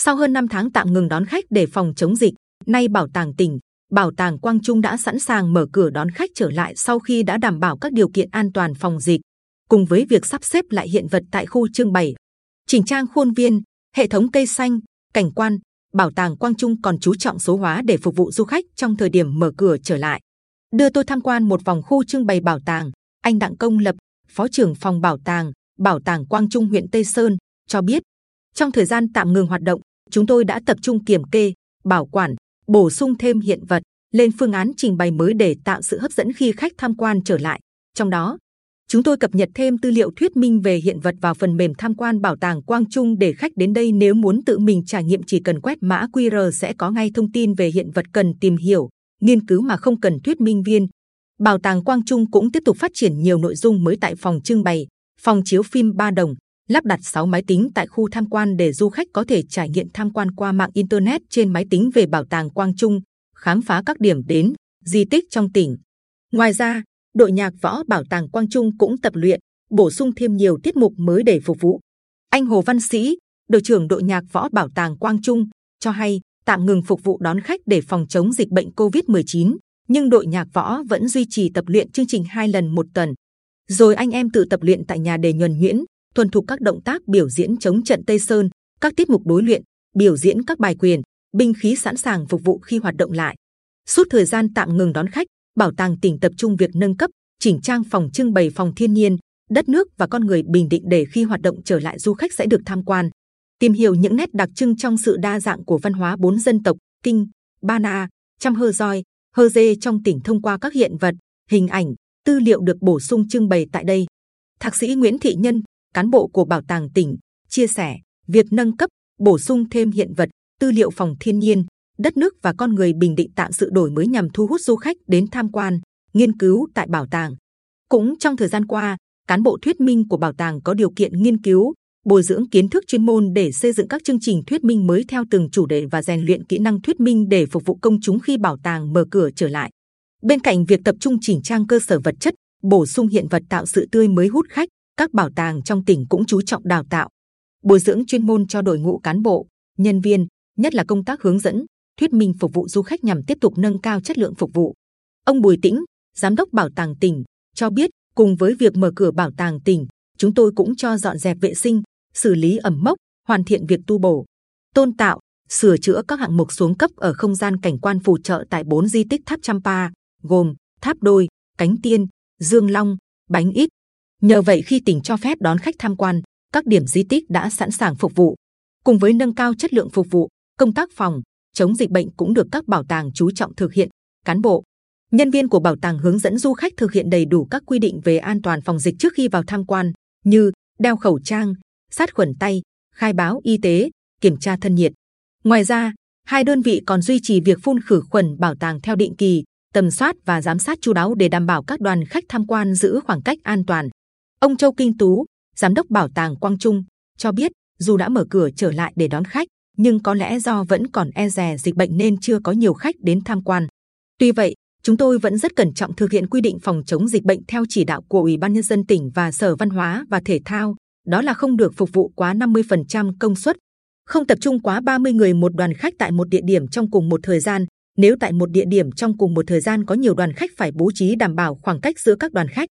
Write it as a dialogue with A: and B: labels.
A: Sau hơn 5 tháng tạm ngừng đón khách để phòng chống dịch, nay bảo tàng tỉnh, bảo tàng Quang Trung đã sẵn sàng mở cửa đón khách trở lại sau khi đã đảm bảo các điều kiện an toàn phòng dịch, cùng với việc sắp xếp lại hiện vật tại khu trưng bày, chỉnh trang khuôn viên, hệ thống cây xanh, cảnh quan. Bảo tàng Quang Trung còn chú trọng số hóa để phục vụ du khách trong thời điểm mở cửa trở lại. Đưa tôi tham quan một vòng khu trưng bày bảo tàng. Anh Đặng Công Lập, Phó trưởng phòng bảo tàng, Bảo tàng Quang Trung huyện Tây Sơn cho biết, trong thời gian tạm ngừng hoạt động, chúng tôi đã tập trung kiểm kê, bảo quản, bổ sung thêm hiện vật, lên phương án trình bày mới để tạo sự hấp dẫn khi khách tham quan trở lại. Trong đó, chúng tôi cập nhật thêm tư liệu thuyết minh về hiện vật vào phần mềm tham quan bảo tàng Quang Trung để khách đến đây nếu muốn tự mình trải nghiệm chỉ cần quét mã QR sẽ có ngay thông tin về hiện vật cần tìm hiểu, nghiên cứu mà không cần thuyết minh viên. Bảo tàng Quang Trung cũng tiếp tục phát triển nhiều nội dung mới tại phòng trưng bày, phòng chiếu phim ba đồng, lắp đặt 6 máy tính tại khu tham quan để du khách có thể trải nghiệm tham quan qua mạng internet trên máy tính về bảo tàng Quang Trung, khám phá các điểm đến, di tích trong tỉnh. Ngoài ra, đội nhạc võ bảo tàng Quang Trung cũng tập luyện, bổ sung thêm nhiều tiết mục mới để phục vụ. Anh Hồ Văn Sĩ, đội trưởng đội nhạc võ bảo tàng Quang Trung, cho hay tạm ngừng phục vụ đón khách để phòng chống dịch bệnh COVID-19, nhưng đội nhạc võ vẫn duy trì tập luyện chương trình hai lần một tuần. Rồi anh em tự tập luyện tại nhà để nhuần nhuyễn, thuần thục các động tác biểu diễn chống trận Tây Sơn, các tiết mục đối luyện, biểu diễn các bài quyền, binh khí sẵn sàng phục vụ khi hoạt động lại. Suốt thời gian tạm ngừng đón khách, bảo tàng tỉnh tập trung việc nâng cấp, chỉnh trang phòng trưng bày phòng thiên nhiên, đất nước và con người bình định để khi hoạt động trở lại du khách sẽ được tham quan, tìm hiểu những nét đặc trưng trong sự đa dạng của văn hóa bốn dân tộc Kinh, Ba Na, trăm Hơ Roi, Hơ Dê trong tỉnh thông qua các hiện vật, hình ảnh, tư liệu được bổ sung trưng bày tại đây. Thạc sĩ Nguyễn Thị Nhân, cán bộ của bảo tàng tỉnh, chia sẻ việc nâng cấp, bổ sung thêm hiện vật, tư liệu phòng thiên nhiên, đất nước và con người bình định tạo sự đổi mới nhằm thu hút du khách đến tham quan, nghiên cứu tại bảo tàng. Cũng trong thời gian qua, cán bộ thuyết minh của bảo tàng có điều kiện nghiên cứu, bồi dưỡng kiến thức chuyên môn để xây dựng các chương trình thuyết minh mới theo từng chủ đề và rèn luyện kỹ năng thuyết minh để phục vụ công chúng khi bảo tàng mở cửa trở lại. Bên cạnh việc tập trung chỉnh trang cơ sở vật chất, bổ sung hiện vật tạo sự tươi mới hút khách, các bảo tàng trong tỉnh cũng chú trọng đào tạo, bồi dưỡng chuyên môn cho đội ngũ cán bộ, nhân viên, nhất là công tác hướng dẫn, thuyết minh phục vụ du khách nhằm tiếp tục nâng cao chất lượng phục vụ. Ông Bùi Tĩnh, giám đốc bảo tàng tỉnh, cho biết cùng với việc mở cửa bảo tàng tỉnh, chúng tôi cũng cho dọn dẹp vệ sinh, xử lý ẩm mốc, hoàn thiện việc tu bổ, tôn tạo, sửa chữa các hạng mục xuống cấp ở không gian cảnh quan phù trợ tại bốn di tích tháp Champa, gồm tháp đôi, cánh tiên, dương long, bánh ít. Nhờ vậy khi tỉnh cho phép đón khách tham quan, các điểm di tích đã sẵn sàng phục vụ. Cùng với nâng cao chất lượng phục vụ, công tác phòng chống dịch bệnh cũng được các bảo tàng chú trọng thực hiện. Cán bộ, nhân viên của bảo tàng hướng dẫn du khách thực hiện đầy đủ các quy định về an toàn phòng dịch trước khi vào tham quan, như đeo khẩu trang, sát khuẩn tay, khai báo y tế, kiểm tra thân nhiệt. Ngoài ra, hai đơn vị còn duy trì việc phun khử khuẩn bảo tàng theo định kỳ, tầm soát và giám sát chú đáo để đảm bảo các đoàn khách tham quan giữ khoảng cách an toàn. Ông Châu Kinh Tú, giám đốc bảo tàng Quang Trung, cho biết dù đã mở cửa trở lại để đón khách, nhưng có lẽ do vẫn còn e dè dịch bệnh nên chưa có nhiều khách đến tham quan. Tuy vậy, chúng tôi vẫn rất cẩn trọng thực hiện quy định phòng chống dịch bệnh theo chỉ đạo của Ủy ban nhân dân tỉnh và Sở Văn hóa và Thể thao, đó là không được phục vụ quá 50% công suất, không tập trung quá 30 người một đoàn khách tại một địa điểm trong cùng một thời gian. Nếu tại một địa điểm trong cùng một thời gian có nhiều đoàn khách phải bố trí đảm bảo khoảng cách giữa các đoàn khách.